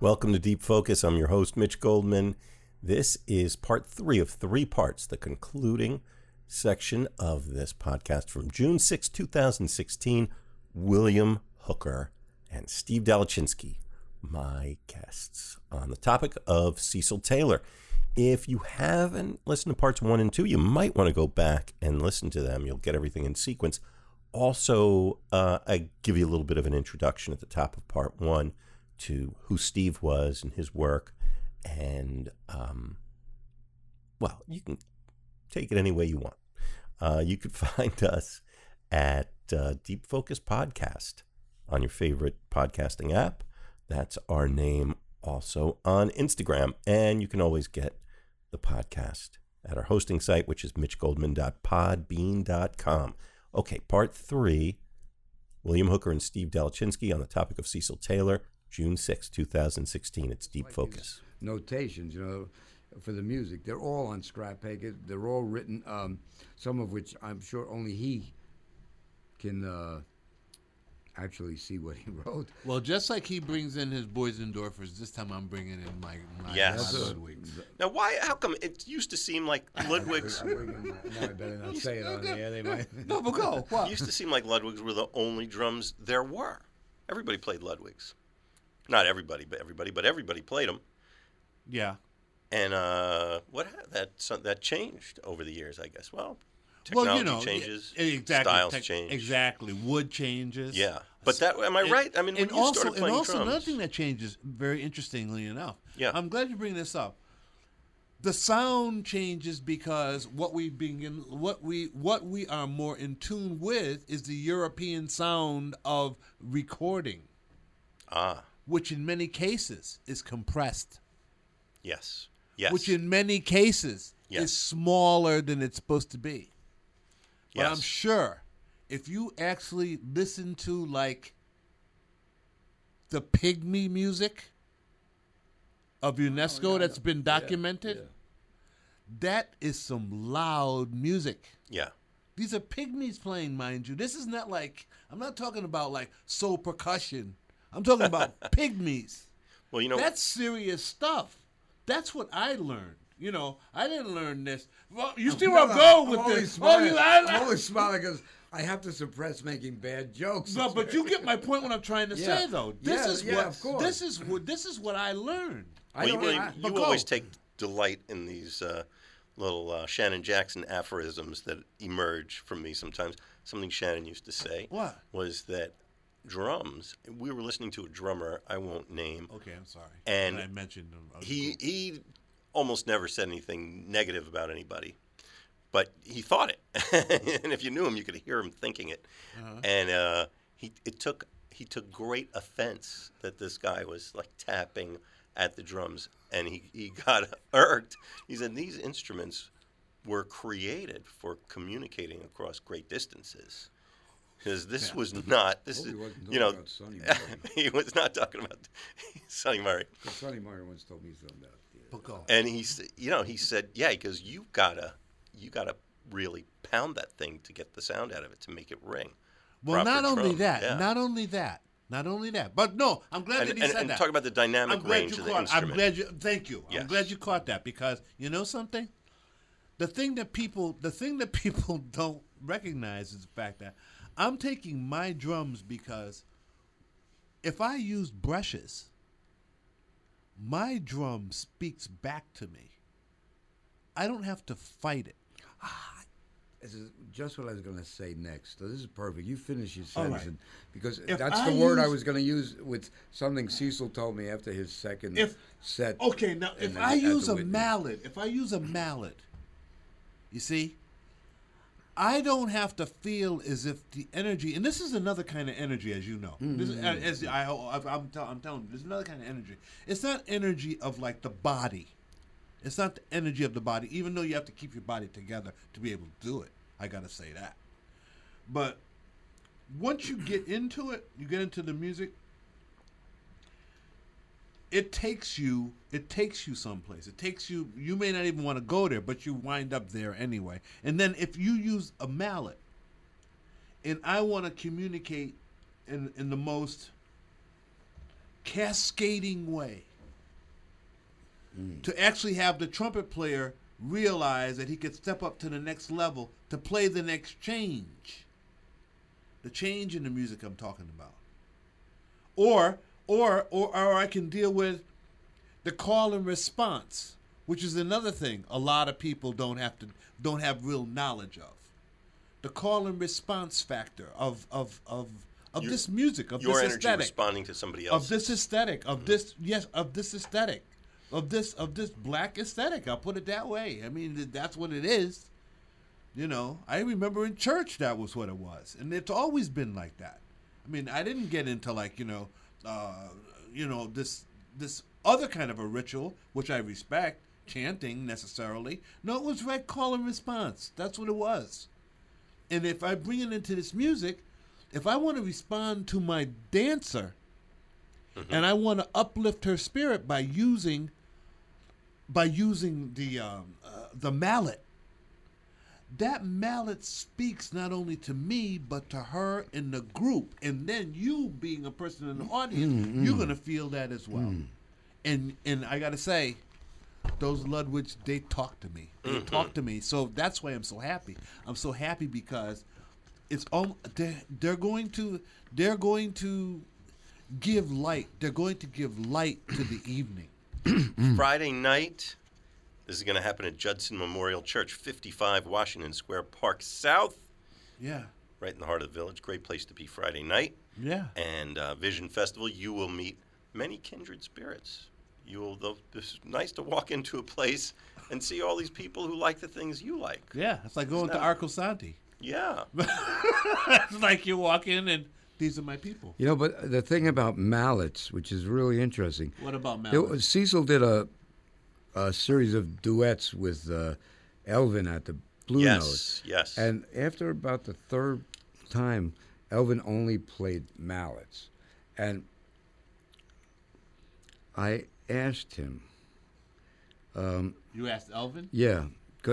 Welcome to Deep Focus. I'm your host, Mitch Goldman. This is part three of three parts, the concluding section of this podcast from June 6, 2016. William Hooker and Steve Dalachinsky, my guests, on the topic of Cecil Taylor. If you haven't listened to parts one and two, you might want to go back and listen to them. You'll get everything in sequence. Also, uh, I give you a little bit of an introduction at the top of part one to who Steve was and his work. And, um, well, you can take it any way you want. Uh, you could find us at uh, Deep Focus Podcast on your favorite podcasting app. That's our name also on Instagram. And you can always get the podcast at our hosting site, which is mitchgoldman.podbean.com. Okay, part three William Hooker and Steve Dalachinsky on the topic of Cecil Taylor. June 6, 2016. It's Deep Focus. Notations, you know, for the music. They're all on scrap paper. They're all written, um, some of which I'm sure only he can uh, actually see what he wrote. Well, just like he brings in his boys Bösendorfers, this time I'm bringing in my, my, Yes. my That's Ludwigs. Now, why? How come it used to seem like Ludwig's? I'm bringing my, no, I better not say it on the air. They might. No, but go. It used to seem like Ludwig's were the only drums there were. Everybody played Ludwig's. Not everybody, but everybody, but everybody played them. Yeah. And uh, what that that changed over the years, I guess. Well, Well, technology you know, changes, exactly. styles tech- change. Exactly. Wood changes. Yeah, but that am I right? I mean, when and you also, started playing and also drums, another thing that changes, very interestingly enough. Yeah. I'm glad you bring this up. The sound changes because what we begin, what we, what we are more in tune with is the European sound of recording, ah, which in many cases is compressed. yes, yes, which in many cases Yes. is smaller than it's supposed to be. But I'm sure if you actually listen to like the pygmy music of oh, UNESCO that's been documented, that is some loud music. yeah, These are pygmies playing, mind you. This is not like I'm not talking about like soul percussion. I'm talking about pygmies. well, you know, That's serious stuff. That's what I learned. You know, I didn't learn this. Well, you see where I'm going with I'm only this? Oh, you, I, I'm only smiling because I have to suppress making bad jokes. no, but you get my point. What I'm trying to Yeah. say, though, this Yeah, is yeah, what of course. this is what this is what I learned. I well, you, don't- really- I- you always take delight in these uh, little uh, Shannon Jackson aphorisms that emerge from me sometimes. Something Shannon used to say What? was that drums. We were listening to a drummer I won't name. Okay, I'm sorry. And I mentioned. I He cool. he almost never said anything negative about anybody, but he thought it, and if you knew him, you could hear him thinking it. Uh-huh. And uh, he it took he took great offense that this guy was like tapping at the drums, and he he got irked. He said these instruments were created for communicating across great distances. Because this was not this is you know about Sonny Murray. he was not talking about Sunny Murray. Sunny Murray once told me something about it. But go. And he, s- you know, he said, yeah, because you gotta, you gotta really pound that thing to get the sound out of it to make it ring. Well, Proper not only drum, that, yeah. not only that, not only that, but no, I'm glad And, that he and, said and that. talk about the dynamic I'm glad range you of the caught. I'm glad you. Thank you. Yes. I'm glad you caught that because you know something. The thing that people, the thing that people don't recognize is the fact that I'm taking my drums because if I use brushes, my drum speaks back to me. I don't have to fight it. Ah, this is just what I was going to say next. So this is perfect. You finish your sentence right. because If that's I the word I was going to use with something Cecil told me after his second If- set. Okay, now if I use a mallet, if I use a mallet, you see, I don't have to feel as if the energy, and this is another kind of energy, as you know. This is, mm. as I, I'm, tell, I'm telling you, there's another kind of energy. It's not energy of like the body. It's not the energy of the body, even though you have to keep your body together to be able to do it. I gotta say that. But once you get into it, you get into the music. It takes you. It takes you someplace. It takes you. You may not even want to go there, but you wind up there anyway. And then if you use a mallet, and I want to communicate in in the most cascading way, mm. to actually have the trumpet player realize that he could step up to the next level to play the next change. The change in the music I'm talking about. Or or or, or I can deal with the call and response, which is another thing a lot of people don't have to don't have real knowledge of. The call and response factor of of of of Your- this music, of Your this energy aesthetic. responding to somebody else, of this aesthetic of this yes of this aesthetic of this of this black aesthetic. I'll put it that way. I mean that's what it is. You know i remember in church that was what it was and it's always been like that. I mean i didn't get into like you know uh you know this this other kind of a ritual which i respect chanting necessarily. No it was red call and response. That's what it was. And if i bring it into this music if i want to respond to my dancer and I want to uplift her spirit by using by using the um, uh, the mallet. That mallet speaks not only to me but to her in the group, and then you being a person in the mm, audience, mm, you're mm. gonna feel that as well. And and I gotta say, those Ludwig, they talk to me. They mm-hmm. talk to me. So that's why I'm so happy. I'm so happy because it's um they're, they're going to they're going to give light. They're going to give light to the evening. Friday night. This is going to happen at Judson Memorial Church, 55 Washington Square Park South, Yeah. right in the heart of the village. Great place to be Friday night. Yeah. And uh, Vision Festival, you will meet many kindred spirits. You will. It's nice to walk into a place and see all these people who like the things you like. Yeah. It's like going to that- Arco Santi. Yeah. it's like you walk in and these are my people. You know, but the thing about mallets, which is really interesting, What about there Mel? Cecil did a a series of duets with uh, Elvin at the Blue Note. yes. Yes. And after about the third time, Elvin only played mallets. And I asked him, You asked Elvin? Yeah.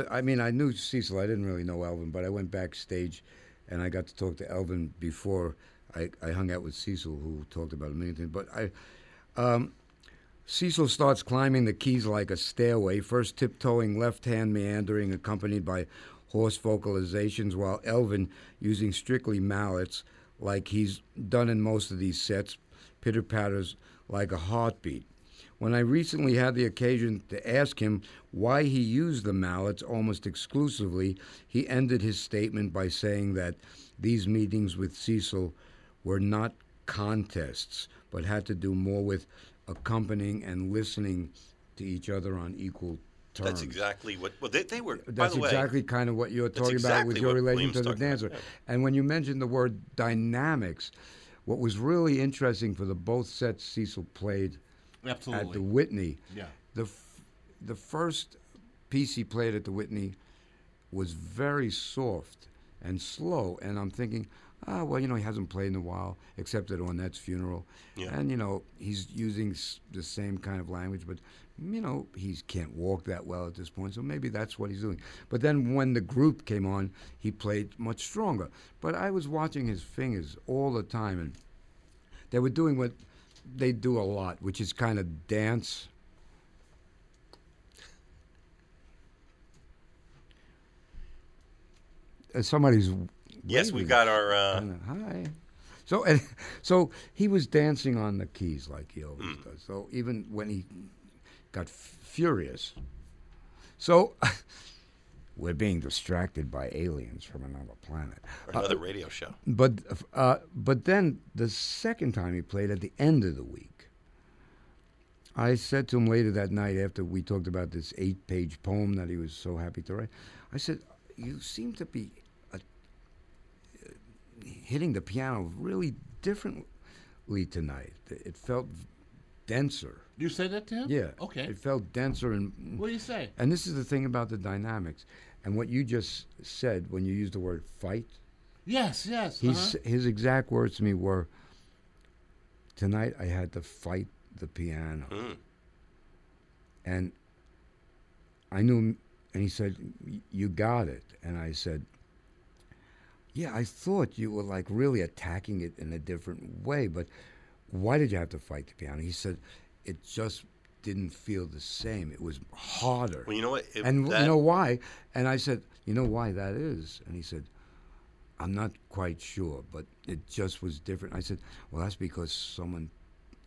I mean, I knew Cecil. I didn't really know Elvin, but I went backstage and I got to talk to Elvin before I, I hung out with Cecil, who talked about a million things. But I, um, Cecil starts climbing the keys like a stairway, first tiptoeing, left hand meandering, accompanied by hoarse vocalizations, while Elvin, using strictly mallets, like he's done in most of these sets, pitter patters like a heartbeat. When I recently had the occasion to ask him why he used the mallets almost exclusively, he ended his statement by saying that these meetings with Cecil were not contests, but had to do more with accompanying and listening to each other on equal terms. That's exactly what. Well, they, they were. by That's the way, exactly kind of what you're talking about with your what relation William's to the talking about, dancer. yeah. And when you mentioned the word dynamics, what was really interesting for the both sets Cecil played at the Whitney, Yeah. the f- the first piece he played at the Whitney was very soft and slow, and I'm thinking, ah, well, you know, he hasn't played in a while, except at Ornette's funeral, Yeah. and you know, he's using s- the same kind of language, but you know, he can't walk that well at this point, so maybe that's what he's doing. But then when the group came on, he played much stronger. But I was watching his fingers all the time, and they were doing what they do a lot, which is kind of dance. Uh, somebody's. Yes, we got our. Uh, Hi. So and so he was dancing on the keys like he always Hmm. does. So even when he got f- furious, so we're being distracted by aliens from another planet. or another radio show. But uh, but then the second time he played at the end of the week, I said to him later that night after we talked about this eight-page poem that he was so happy to write. I said, "You seem to be uh, hitting the piano really differently tonight. It felt denser. You say that to him? Yeah. Okay. It felt denser and What do you say? and this is the thing about the dynamics, and what you just said when you used the word fight." Yes, yes. He's, uh-huh. His exact words to me were, "Tonight I had to fight the piano," Mm. and I knew. And he said, "You got it." And I said, "Yeah, I thought you were like really attacking it in a different way, but why did you have to fight the piano?" He said, "It just didn't feel the same. It was harder. Well, you know what? It- and that- you know why? And I said, you know why that is? And he said, I'm not quite sure, but it just was different. I said, well, that's because someone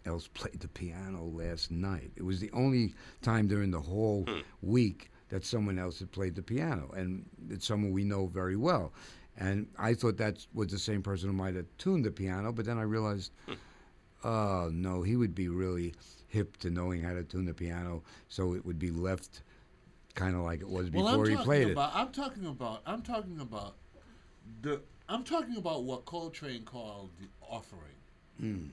else played the piano last night. It was the only time during the whole Hmm. week that someone else had played the piano, and it's someone we know very well. And I thought that was the same person who might have tuned the piano, but then I realized, Hmm. oh no, he would be really hip to knowing how to tune the piano, so it would be left kind of like it was before well, he talking played about, I'm talking about. I'm talking about the. I'm talking about what Coltrane called the offering. Hmm.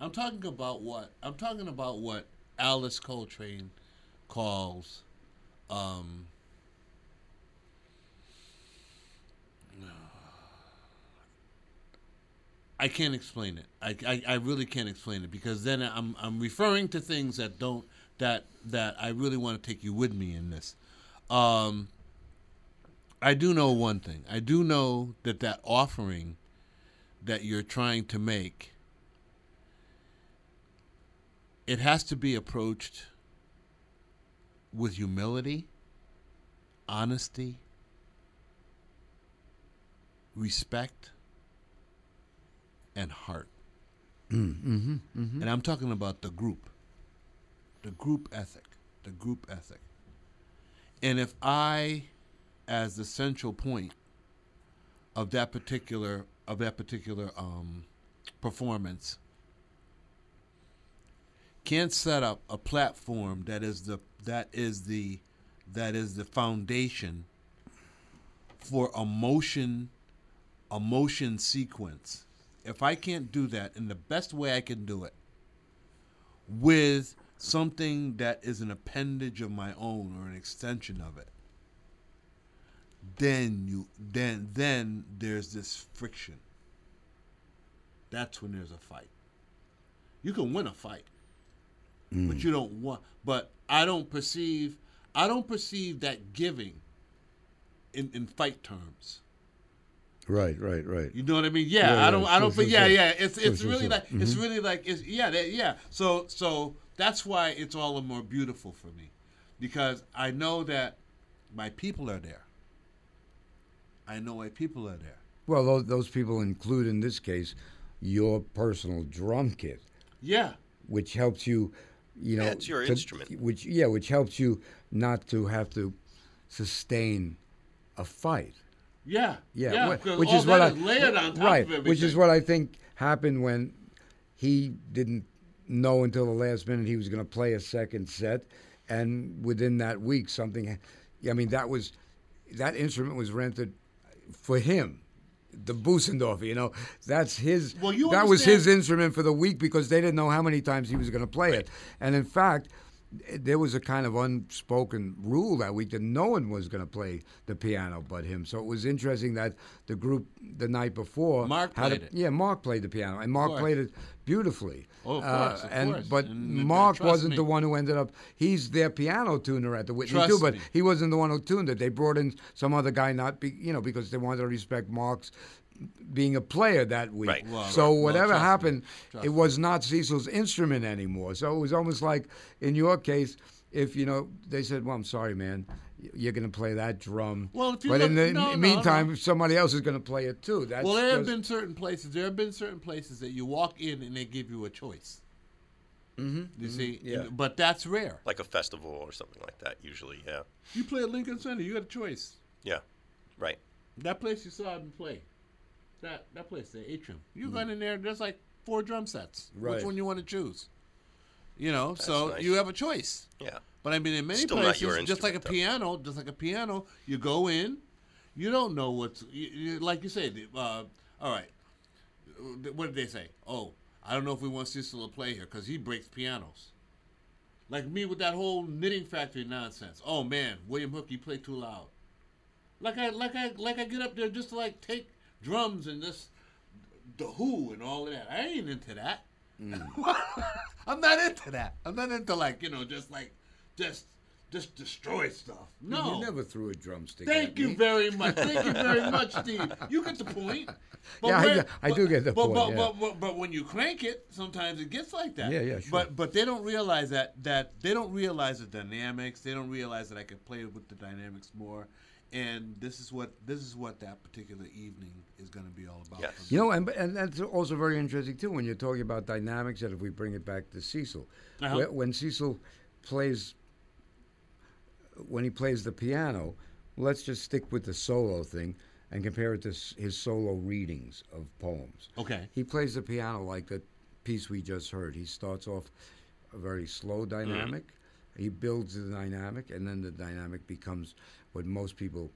I'm talking about what I'm talking about what Alice Coltrane calls. Um, I can't explain it. I, I, I really can't explain it because then I'm I'm referring to things that don't that that I really want to take you with me in this. Um, I do know one thing. I do know that that offering that you're trying to make it has to be approached with humility, honesty, respect, and heart. mm-hmm, And I'm talking about the group, the group ethic, the group ethic. And if I, as the central point of that particular of that particular um, performance, can't set up a platform that is the that is the that is the foundation for a motion a motion sequence if i can't do that in the best way i can do it with something that is an appendage of my own or an extension of it then you then then there's this friction. That's when there's a fight. You can win a fight mm. but you don't want but i don't perceive i don't perceive that giving in, in fight terms Right, right, right. you know what I mean? Yeah, Yeah, I don't, I don't. sure, But yeah, sure. yeah. It's it's sure, really sure. like it's mm-hmm. really like it's yeah, that, yeah. So so that's why it's all the more beautiful for me, because I know that my people are there. I know my people are there. Well, those, those people include, in this case, your personal drum kit, Yeah, which helps you, you know, Yeah, your to- instrument. Which yeah, which helps you not to have to sustain a fight. Yeah, Yeah, wh- which is what I is layered on top right, which is what I think happened when he didn't know until the last minute he was going to play a second set, and within that week something. I mean, that was that instrument was rented for him. The Bösendorfer, you know, that's his. Well, you that was his instrument for the week because they didn't know how many times he was going to play it, and in fact, there was a kind of unspoken rule that week that no one was going to play the piano but him. So it was interesting that the group the night before Mark had a- played it. Yeah, Mark played the piano, and Mark played it beautifully. Uh, Oh, of course, of and course. but and Mark wasn't me. the one who ended up. He's their piano tuner at the Whitney Trust too, but me. he wasn't the one who tuned it. They brought in some other guy, not be, you know, because they wanted to respect Mark's being a player that week. Right. Well, so right. Whatever trust me. happened, Trust it was not Cecil's instrument anymore. So it was almost like in your case, if you know, they said, "Well, I'm sorry, man, you're going to play that drum." Well, if you but in the no, no, meantime, no. somebody else is going to play it too. That's well, there have been certain places. There have been certain places that you walk in and they give you a choice. Mm-hmm. You see, yeah. but that's rare. like a festival or something like that. Usually, yeah, You play at Lincoln Center, you got a choice. yeah, right. That place you saw him play, that that place, the atrium. You got in there. There's like four drum sets. Right. Which one you want to choose? You know, so nice. you have a choice. Yeah, But I mean, in many Still places, your just like a though. piano, just like a piano, you go in, you don't know what's you, you, like you said. Uh, all right, what did they say? Oh, I don't know if we want Cecil to play here because he breaks pianos. Like me with that whole knitting factory nonsense. Oh man, William Hook, you play too loud. Like I like I like I get up there just to like take drums and this, the Who and all of that. I ain't into that. Mm. I'm not into that. I'm not into like you know just like just just destroy stuff. No, You never threw a drumstick. Thank you me. very much. Thank you very much, Steve. You get the point. But Yeah, I when- I do get the but, point, But, yeah. but, but, but when you crank it, sometimes it gets like that. Yeah, yeah, sure. But but they don't realize that that they don't realize the dynamics. They don't realize that I could play with the dynamics more. And this is what this is what that particular evening is going to be all about. Yes. You know, and, and that's also very interesting too when you're talking about dynamics. And if we bring it back to Cecil, Uh-huh. Whe- when Cecil plays, when he plays the piano, let's just stick with the solo thing and compare it to his solo readings of poems. Okay. He plays the piano like the piece we just heard. He starts off a very slow dynamic. He builds the dynamic, and then the dynamic becomes what most people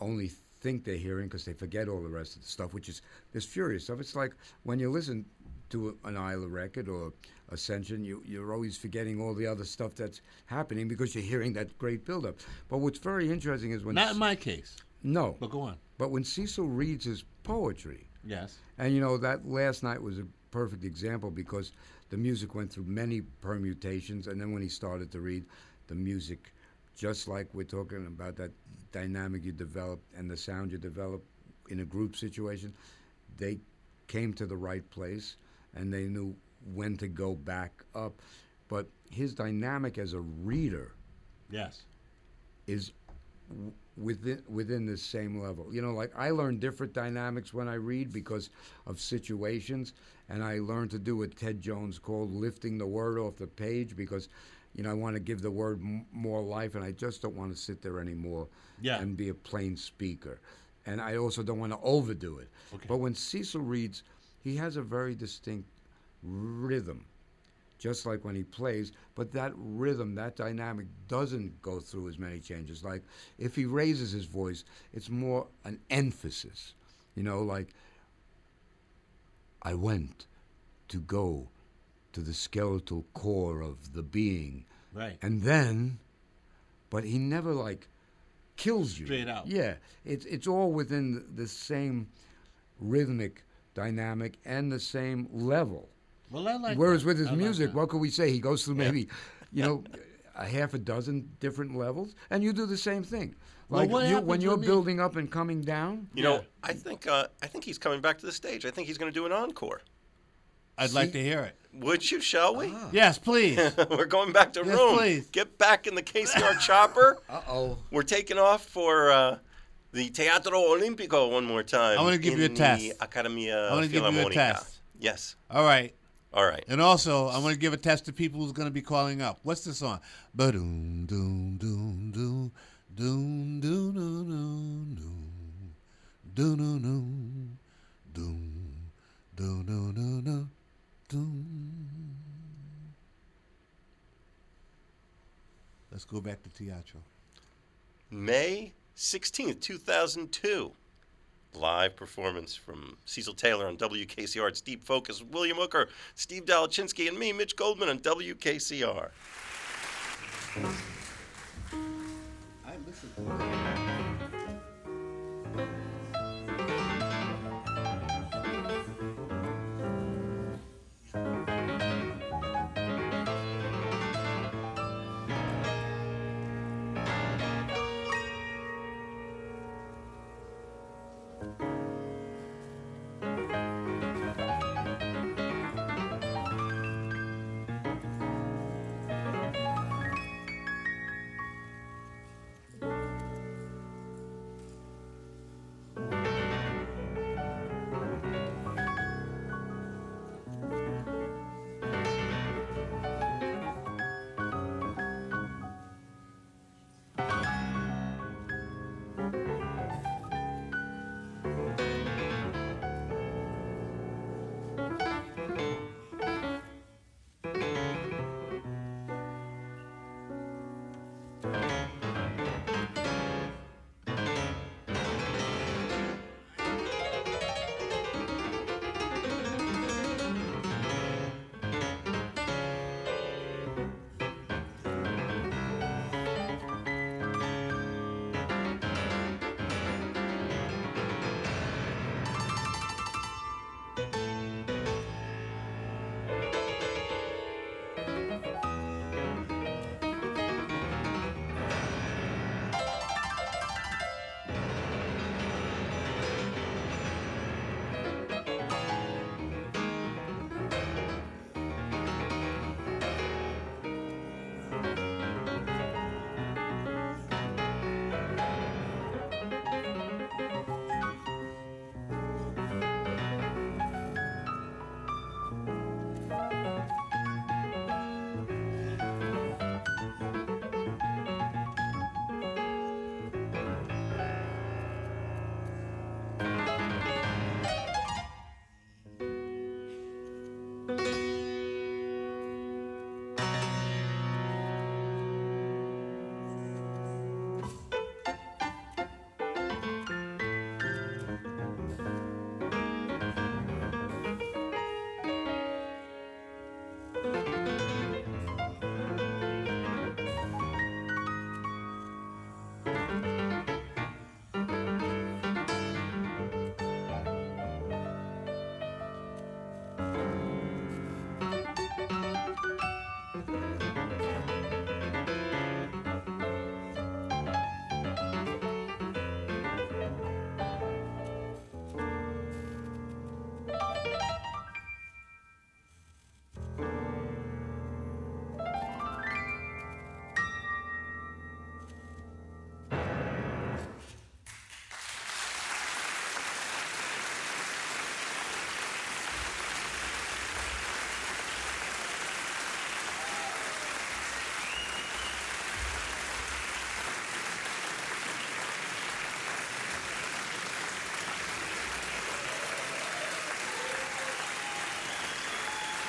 only think they're hearing because they forget all the rest of the stuff, which is this furious stuff. It's like when you listen to an Ayler record or Ascension, you, you're always forgetting all the other stuff that's happening because you're hearing that great buildup. But what's very interesting is when Not in my case. no, But go on. but when Cecil reads his poetry, Yes. and you know that last night was a perfect example because the music went through many permutations, and then when he started to read, the music, just like we're talking about that dynamic you developed and the sound you developed in a group situation, they came to the right place and they knew when to go back up. But his dynamic as a reader Yes. is w- within within the same level. You know, like I learn different dynamics when I read because of situations, and I learn to do what Ted Joans called lifting the word off the page because, you know, I want to give the word m- more life, and I just don't want to sit there anymore Yeah. and be a plain speaker, and I also don't want to overdo it. Okay. But when Cecil reads, he has a very distinct rhythm just like when he plays, but that rhythm, that dynamic doesn't go through as many changes. Like if he raises his voice, it's more an emphasis, you know, like I went to go to the skeletal core of the being, Right. and then, but he never like kills you Straight out. Yeah, it's it's all within the, the same rhythmic dynamic and the same level. Well, I like. Whereas that. with his I music, that. what could we say? He goes through maybe, you know, a half a dozen different levels, and you do the same thing. Well, Like what you, when you're when he- building up and coming down. You Yeah. know, I think uh, I think he's coming back to the stage. I think he's going to do an encore. I'd like to hear it. Would you? Shall we? Yes, please. We're going back to Yes, Rome. please. Get back in the KCR chopper. Uh oh. We're taking off for uh, the Teatro Olimpico one more time. I wanna give you a test. Accademia I wanna give you a test. Yes. All right. All right. And also, I'm going to give a test to people who's going to be calling up. What's the song? Ba-doom, doom, doom, doom, doom, doom, doom, doom, doom, doom, doom, doom, doom, doom, doom, doom, doom, doom. Let's go back to Teatro. May 16th, 2002. Live performance from Cecil Taylor on WKCR. It's Deep Focus. William Hooker, Steve Dalachinsky, and me, Mitch Goldman on WKCR. I listened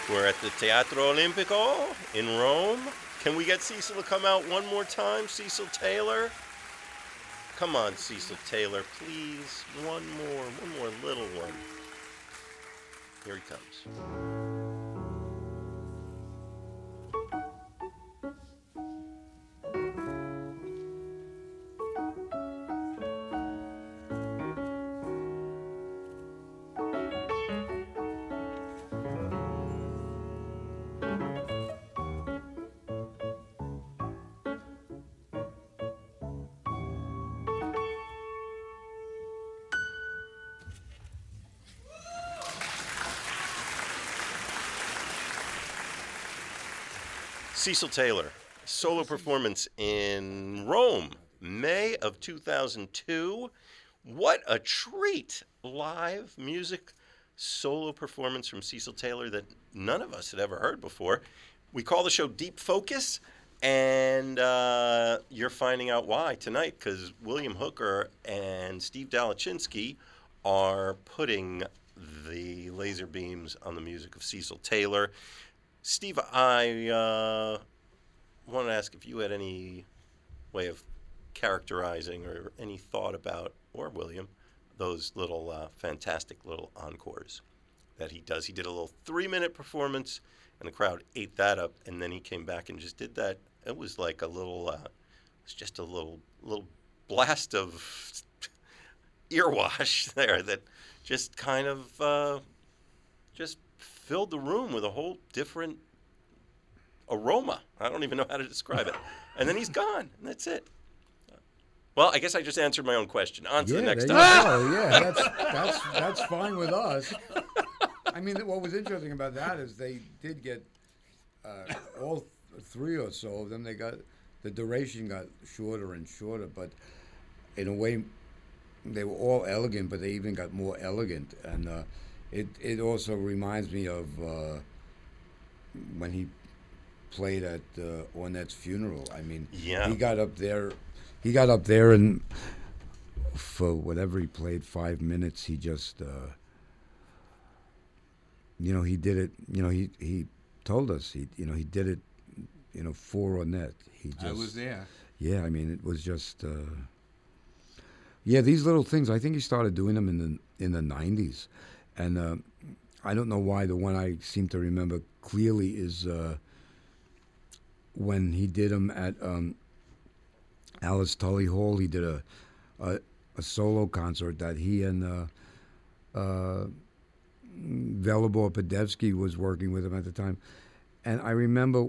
We're at the Teatro Olimpico in Rome. Can we get Cecil to come out one more time? Cecil Taylor? Come on, Cecil Taylor, please. One more, one more little one. Here he comes. Cecil Taylor, solo performance in Rome, May of 2002. What a treat! Live music solo performance from Cecil Taylor that none of us had ever heard before. We call the show Deep Focus, and uh, you're finding out why tonight because William Hooker and Steve Dalachinsky are putting the laser beams on the music of Cecil Taylor. Steve, I uh, want to ask if you had any way of characterizing or any thought about, or William, those little uh, fantastic little encores that he does. He did a little three minute performance, and the crowd ate that up, and then he came back and just did that. It was like a little, uh, it's just a little, little blast of earwash there that just kind of uh, just filled the room with a whole different aroma. I don't even know how to describe it. And then he's gone, and that's it. Well, I guess I just answered my own question. On to yeah, the next topic. go. Yeah, that's that's that's fine with us. I mean, what was interesting about that is they did get uh, all th- three or so of them. They got the duration got shorter and shorter, but in a way, they were all elegant. But they even got more elegant, and uh, it it also reminds me of uh, when he played at uh, Ornette's funeral. I mean, Yeah. he got up there. He got up there and for whatever he played, five minutes, he just, uh, you know, he did it. You know, he he told us he, you know, he did it, you know, for Ornette. He just, I was there. yeah, I mean, it was just, uh, yeah, these little things. I think he started doing them in the in the '90s, and uh, I don't know why. The one I seem to remember clearly is uh, when he did them at um, Alice Tully Hall. He did a a, a solo concert that he and uh, uh, Velibor Podevsky was working with him at the time, and I remember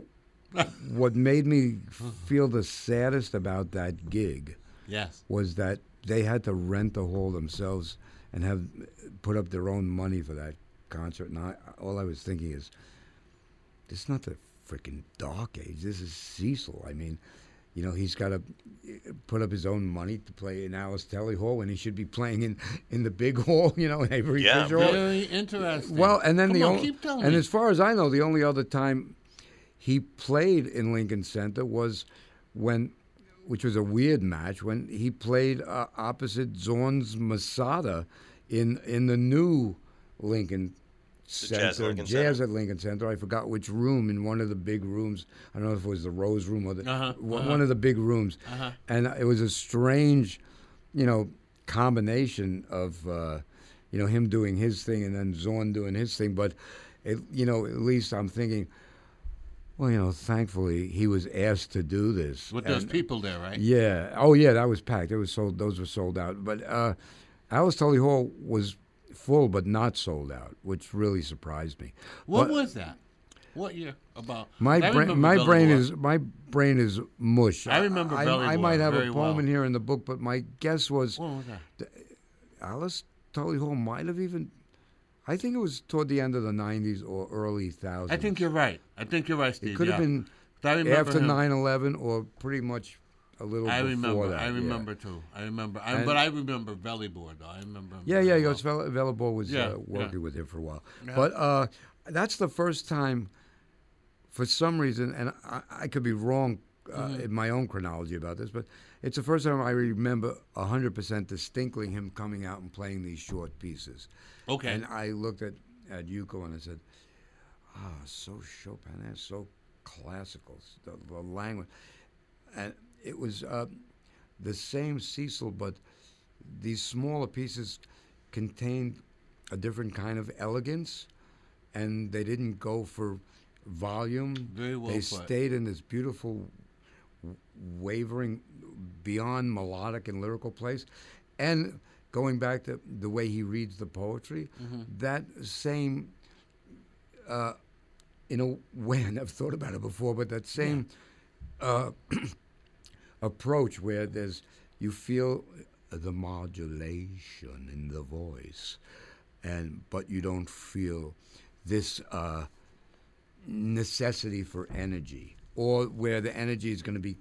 what made me feel the saddest about that gig Yes. was that they had to rent the hall themselves and have put up their own money for that concert. And I, all I was thinking is, this is not the freaking Dark Age. This is Cecil. I mean, you know, he's got to put up his own money to play in Alice Tully Hall when he should be playing in, in the big hall, you know, in Avery Yeah, Fisher Hall. Very interesting. Well, and then Come the on, only keep telling and me. as far as I know, the only other time he played in Lincoln Center was when, which was a weird match, when he played uh, opposite Zorn's Masada in in the new Lincoln Center, Jazz Lincoln Jazz Center. at Lincoln Center. I forgot which room in one of the big rooms. I don't know if it was the Rose Room or the Uh-huh, one uh-huh. one of the big rooms, and it was a strange, you know, combination of. Uh, you know him doing his thing and then Zorn doing his thing. But it, you know, at least I'm thinking, well, you know, thankfully he was asked to do this. With those people there, right? Yeah. Oh, yeah. That was packed. It was sold. Those were sold out. But uh, Alice Tully Hall was full, but not sold out, which really surprised me. What But- was that? What year? About My brain, my Belly brain Boy. is my brain is mush. I remember I, I Boy might have a poem well. in here in the book, but my guess was was that? Alice Tully Hall might have even. I think it was toward the end of the '90s or early thousands. I think you're right. I think you're right, Steve. it could have yeah. been after him. 9/11 or pretty much a little I before remember. that. I yeah. remember too. I remember. I, but I remember Belly Boy though. I remember. him Yeah, yeah, well. Yost Velabo was Yeah, uh, yeah. working with him for a while. But uh, that's the first time, for some reason, and I, I could be wrong uh, Mm-hmm. in my own chronology about this, but it's the first time I remember 100% distinctly him coming out and playing these short pieces. Okay. And I looked at, at Yuko and I said, ah, so Chopin, so classical, the, the language. And it was uh, the same Cecil, but these smaller pieces contained a different kind of elegance, and they didn't go for volume. Very well They put. stayed in this beautiful, wavering, beyond melodic and lyrical place, and going back to the way he reads the poetry, Mm-hmm. that same. Uh, in a way, I never thought about it before, but that same uh, approach where there's you feel the modulation in the voice, and but you don't feel this uh, necessity for energy, or where the energy is going to be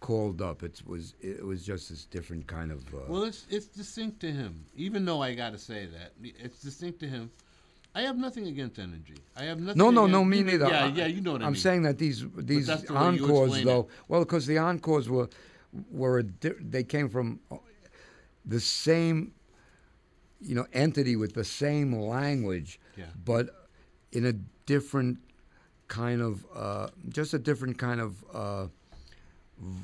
called up. It was it was just this different kind of. Uh, Well, it's it's distinct to him. Even though I got to say that it's distinct to him. I have nothing against energy. I have nothing. no, no, against, no, me neither. Yeah, I- yeah, you know what I I'm mean. saying that these these the encores, though, it. well, because the encores were were a di- they came from uh, the same, you know, entity with the same language, Yeah. but in a different kind of, uh, just a different kind of. Uh, v-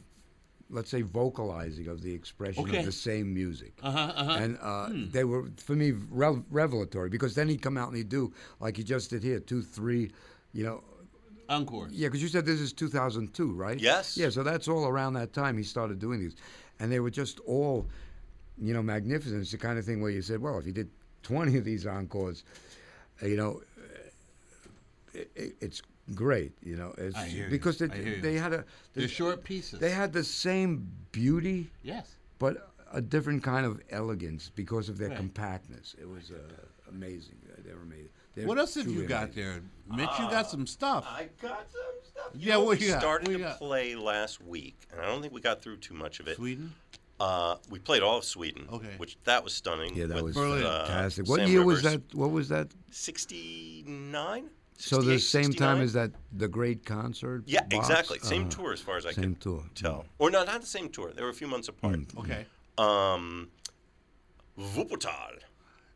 Let's say vocalizing of the expression Okay. of the same music, Uh-huh, uh-huh. and uh, they were for me rev- revelatory because then he'd come out and he'd do like he just did here, two, three, you know, Encore. yeah, because you said this is 2002, right? Yes. Yeah, so that's all around that time he started doing these, and they were just all, you know, magnificent. It's the kind of thing where you said, well, if you did 20 of these encores, you know, it, it, it's great. You know, it's, I hear you. because they, I hear you. they had a They're short pieces. they had the same beauty, yes. but a different kind of elegance because of their Right. compactness. It was uh, amazing. They were amazing. They're What else have you truly got there, Mitch? you got some stuff. I got some stuff. You Yeah, know, what we you got? started What to got? play last week, and I don't think we got through too much of it. Sweden. Uh, we played all of Sweden, Okay. which that was stunning. Yeah, that with, was Berlin. uh, fantastic. What Sam year was that? What was that? 69? So the 68, same time as that the great concert. Yeah, box? exactly. Same Uh, tour as far as I same can tour. tell. Or no, not the same tour. They were a few months apart. Mm. Okay. Um, Wuppertal.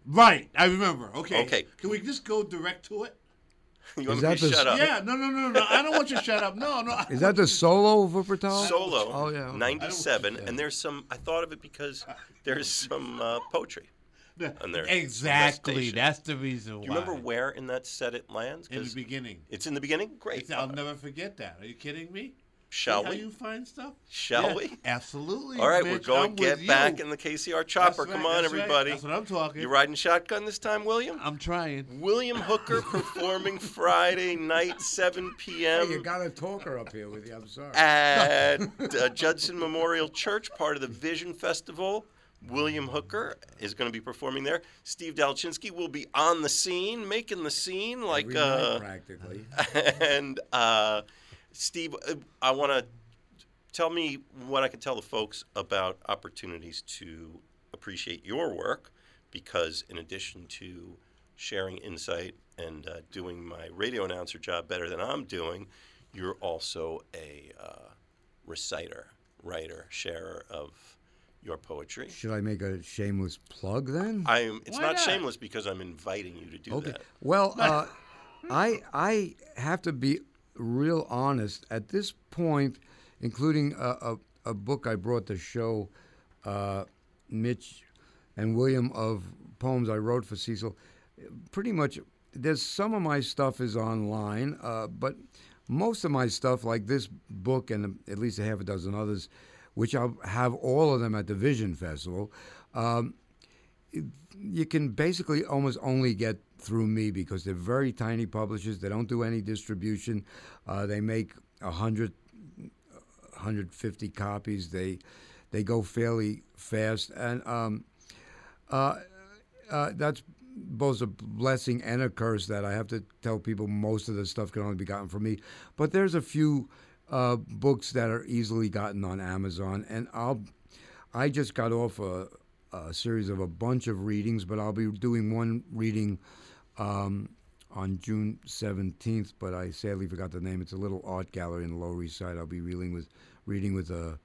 Right. I remember. Okay. Okay. Can we just go direct to it? You want Is me that to the- shut up? Yeah. No. No. No. No. I don't want you to shut up. No. No. Is that the solo of Wuppertal? Solo, Oh yeah. 97, and there's some. I thought of it because there's some uh, poetry. On there. Exactly. That's the reason Do why. you remember where in that set it lands? in the beginning? it's in the beginning. Great. It's- I'll never forget that. Are you kidding me? Shall See how we? you find stuff? Shall Yeah, we? Absolutely. All right, Mitch, we're going I'm to get back you. in the KCR chopper. right, Come on, that's right. everybody. That's what I'm talking. You riding shotgun this time, William? I'm trying. William Hooker performing Friday night, 7 Hey, p.m. you got a talker up here with you. I'm sorry. at uh, Judson Memorial Church, part of the Vision Festival. William Hooker is going to be performing there. Steve Dalachinsky will be on the scene, making the scene, like uh, practically. and uh, Steve, I want to tell me what I can tell the folks about opportunities to appreciate your work, because in addition to sharing insight and uh, doing my radio announcer job better than I'm doing, you're also a uh, reciter, writer, sharer of your poetry. Should I make a shameless plug then? I'm. It's not, not? shameless because I'm inviting you to do Okay. that. Well, uh, I I have to be real honest. At this point, including a, a, a book I brought to show uh, Mitch and William of poems I wrote for Cecil, pretty much there's some of my stuff is online, uh, but most of my stuff, like this book and at least a half a dozen others, which I'll have all of them at the Vision Festival. Um, you can basically almost only get through me because they're very tiny publishers. They don't do any distribution. Uh, they make a hundred, 150 copies. They they go fairly fast, and um, uh, uh, that's both a blessing and a curse that I have to tell people most of the stuff can only be gotten from me. But there's a few uh, books that are easily gotten on Amazon, and I'll I just got off a, a series of a bunch of readings, but I'll be doing one reading um, on June 17th. But I sadly forgot the name. It's a little art gallery in the Lower East Side. I'll be reading with reading with a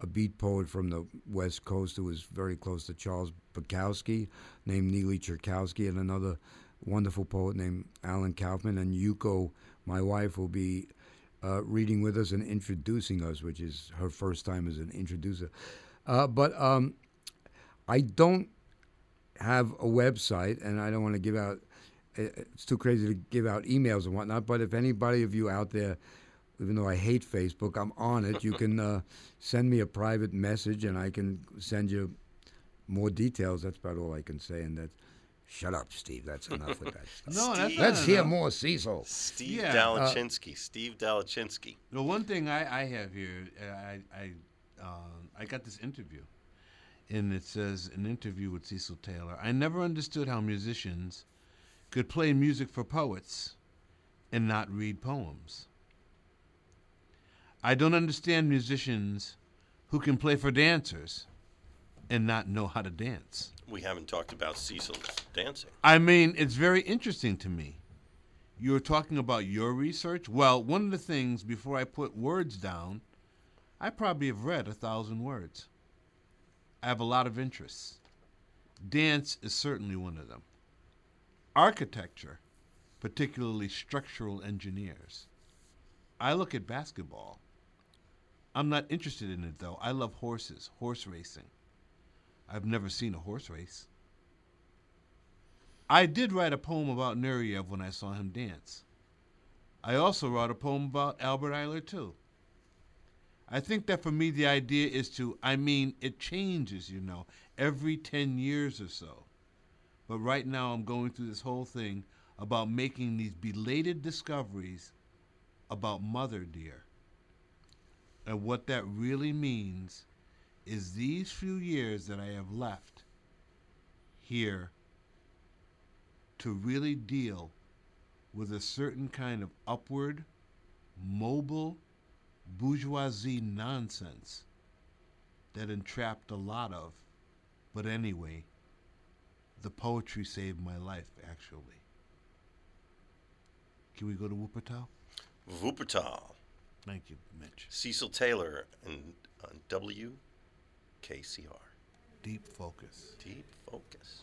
a beat poet from the West Coast who was very close to Charles Bukowski, named Neeli Cherkovski, and another wonderful poet named Alan Kaufman. And Yuko, my wife, will be uh, reading with us and introducing us, which is her first time as an introducer. Uh, but um, I don't have a website, and I don't want to give out. It's too crazy to give out emails and whatnot. But if anybody of you out there even though I hate Facebook, I'm on it. You can uh, send me a private message, and I can send you more details. That's about all I can say. And that, shut up, Steve. That's enough with that stuff. No, that's Let's not hear enough. more Cecil. Steve Yeah. Dalachinsky. Steve Dalachinsky. The one thing I, I have here, uh, I I um, I got this interview, and it says an interview with Cecil Taylor. I never understood how musicians could play music for poets and not read poems. I don't understand musicians who can play for dancers and not know how to dance. We haven't talked about Cecil's dancing. I mean, it's very interesting to me. You were talking about your research. Well, one of the things before I put words down, I probably have read a thousand words. I have a lot of interests. Dance is certainly one of them. Architecture, particularly structural engineers. I look at basketball. I'm not interested in it though. I love horses, horse racing. I've never seen a horse race. I did write a poem about Nureyev when I saw him dance. I also wrote a poem about Albert Ayler too. I think that for me the idea is to, I mean, it changes, you know, every 10 years or so. But right now I'm going through this whole thing about making these belated discoveries about Mother Dear. And what that really means is these few years that I have left here to really deal with a certain kind of upward, mobile, bourgeoisie nonsense that entrapped a lot of. But anyway, the poetry saved my life, actually. Can we go to Wuppertal? Wuppertal. Thank you, Mitch. Cecil Taylor and uh, on WKCR. Deep focus. Deep focus.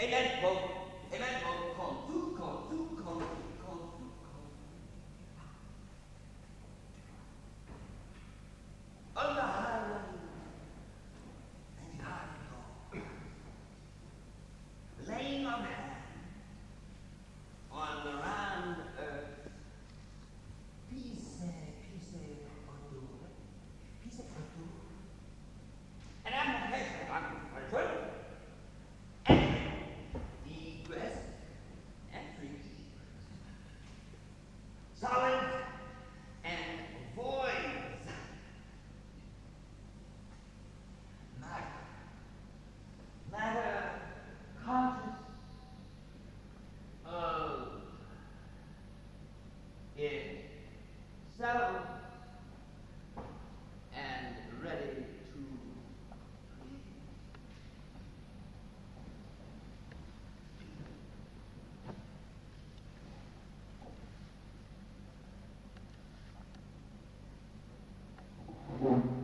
إذا and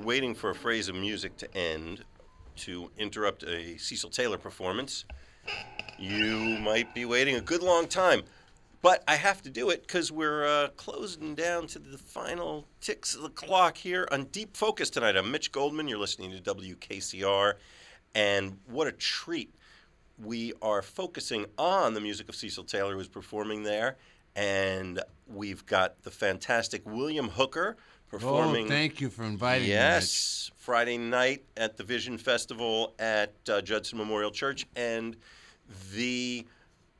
waiting for a phrase of music to end to interrupt a Cecil Taylor performance, you might be waiting a good long time. But I have to do it because we're uh, closing down to the final ticks of the clock here on Deep Focus tonight. I'm Mitch Goldman. You're listening to WKCR. And what a treat. We are focusing on the music of Cecil Taylor, who's performing there. And we've got the fantastic William Hooker performing. Oh, thank you for inviting me. Yes, Friday night at the Vision Festival at uh, Judson Memorial Church, and the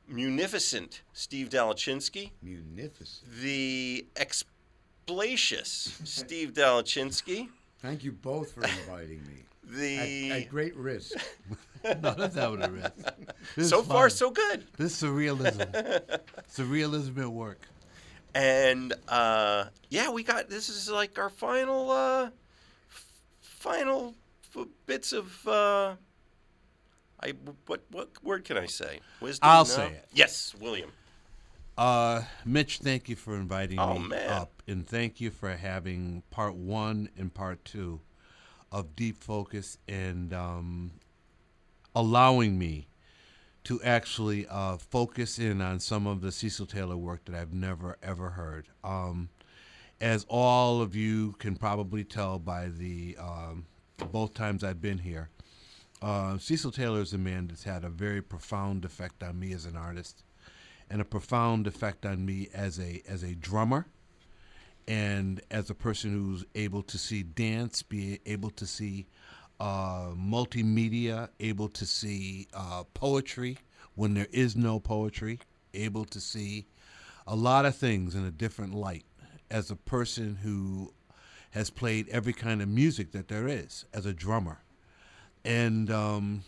munificent Steve Dalachinsky, Munificent. the explacious Steve Dalachinsky, Thank you both for inviting me. the At, at great risk. No, that's not what it is. This so far so good, This is surrealism. surrealism at work. and uh, yeah, we got this is like our final uh, f- final f- bits of. Uh, I what what word can I say? Wisdom. I'll No? say it. Yes, William. Uh, Mitch, thank you for inviting Oh, me man. up, and thank you for having part one and part two of Deep Focus, and um, allowing me to actually uh, focus in on some of the Cecil Taylor work that I've never ever heard. Um, as all of you can probably tell by the um, both times I've been here, uh, Cecil Taylor is a man that's had a very profound effect on me as an artist, and a profound effect on me as a as a drummer, and as a person who's able to see dance, be able to see uh, multimedia, able to see uh, poetry when there is no poetry, able to see a lot of things in a different light. As a person who has played every kind of music that there is as a drummer, and um,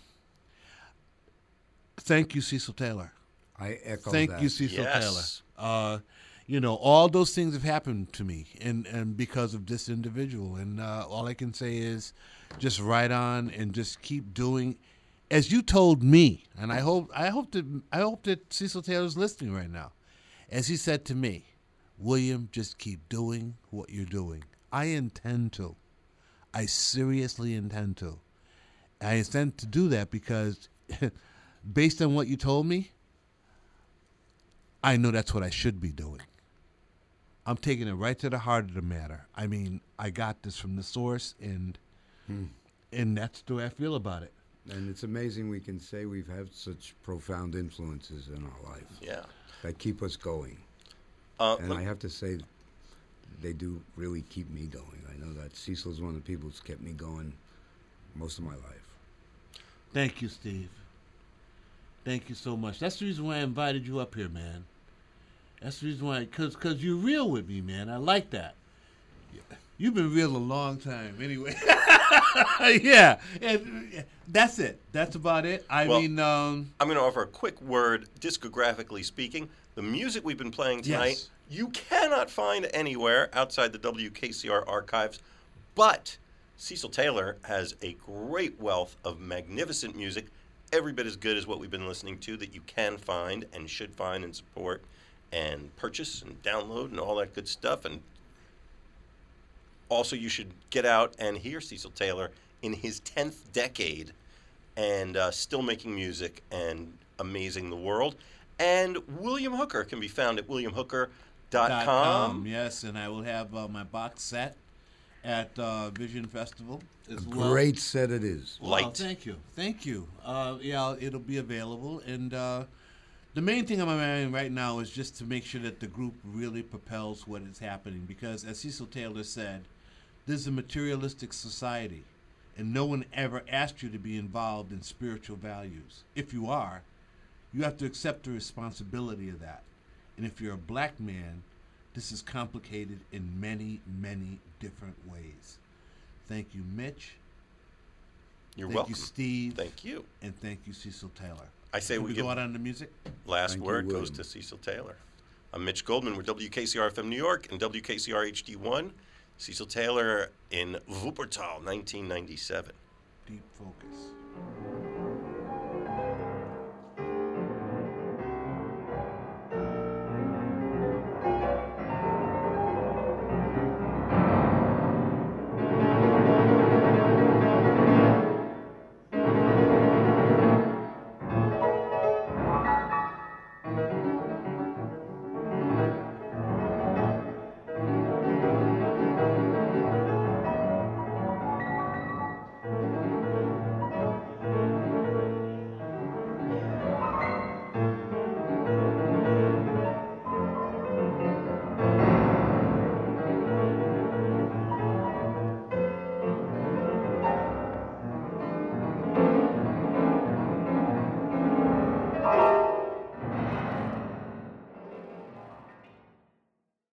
thank you, Cecil Taylor. I echo that. Thank that. you, Cecil Yes. Taylor. Uh, you know, all those things have happened to me, and and because of this individual, and uh, all I can say is, just write on and just keep doing, as you told me, and I hope I hope that I hope that Cecil Taylor's listening right now, as he said to me, William, just keep doing what you're doing. I intend to. I seriously intend to. I intend to do that because, based on what you told me, I know that's what I should be doing. I'm taking it right to the heart of the matter. I mean, I got this from the source, and and that's the way I feel about it. And it's amazing we can say we've had such profound influences in our life Yeah. that keep us going. Uh, And I have to say, they do really keep me going. I know that Cecil's one of the people who's kept me going most of my life. Thank you, Steve. Thank you so much. That's the reason why I invited you up here, man. That's the reason why, cause, cause you're real with me, man. I like that. You've been real a long time, anyway. yeah, and that's it. That's about it. I Well- mean, um, I'm going to offer a quick word, discographically speaking. The music we've been playing tonight, Yes. you cannot find anywhere outside the WKCR archives, but Cecil Taylor has a great wealth of magnificent music, every bit as good as what we've been listening to, that you can find and should find and support and purchase and download and all that good stuff. And also, you should get out and hear Cecil Taylor in his 10th decade and uh, still making music and amazing the world. And William Hooker can be found at williamhooker.com. com. Yes, and I will have uh, my box set at uh, Vision Festival as well. Great set it is. Well, Light. thank you, thank you. Uh, yeah, it'll be available, and uh, the main thing I'm doing right now is just to make sure that the group really propels what is happening. Because, as Cecil Taylor said, this is a materialistic society, and no one ever asked you to be involved in spiritual values. If you are, you have to accept the responsibility of that. And if you're a black man, this is complicated in many, many different ways. Thank you, Mitch. You're thank welcome. Thank you, Steve. Thank you. And thank you, Cecil Taylor. I say Can we we give go out on the music. last Thank you, word goes to Cecil Taylor. I'm Mitch Goldman We're WKCR FM New York and WKCR HD1. Cecil Taylor in Wuppertal, 1997. Deep focus.